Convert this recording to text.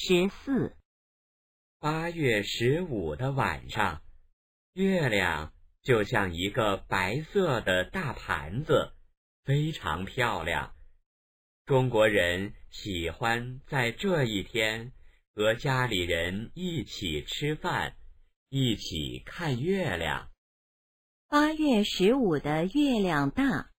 十四。八月十五的晚上月亮就像一个白色的大盘子非常漂亮。中国人喜欢在这一天和家里人一起吃饭一起看月亮。八月十五的月亮大。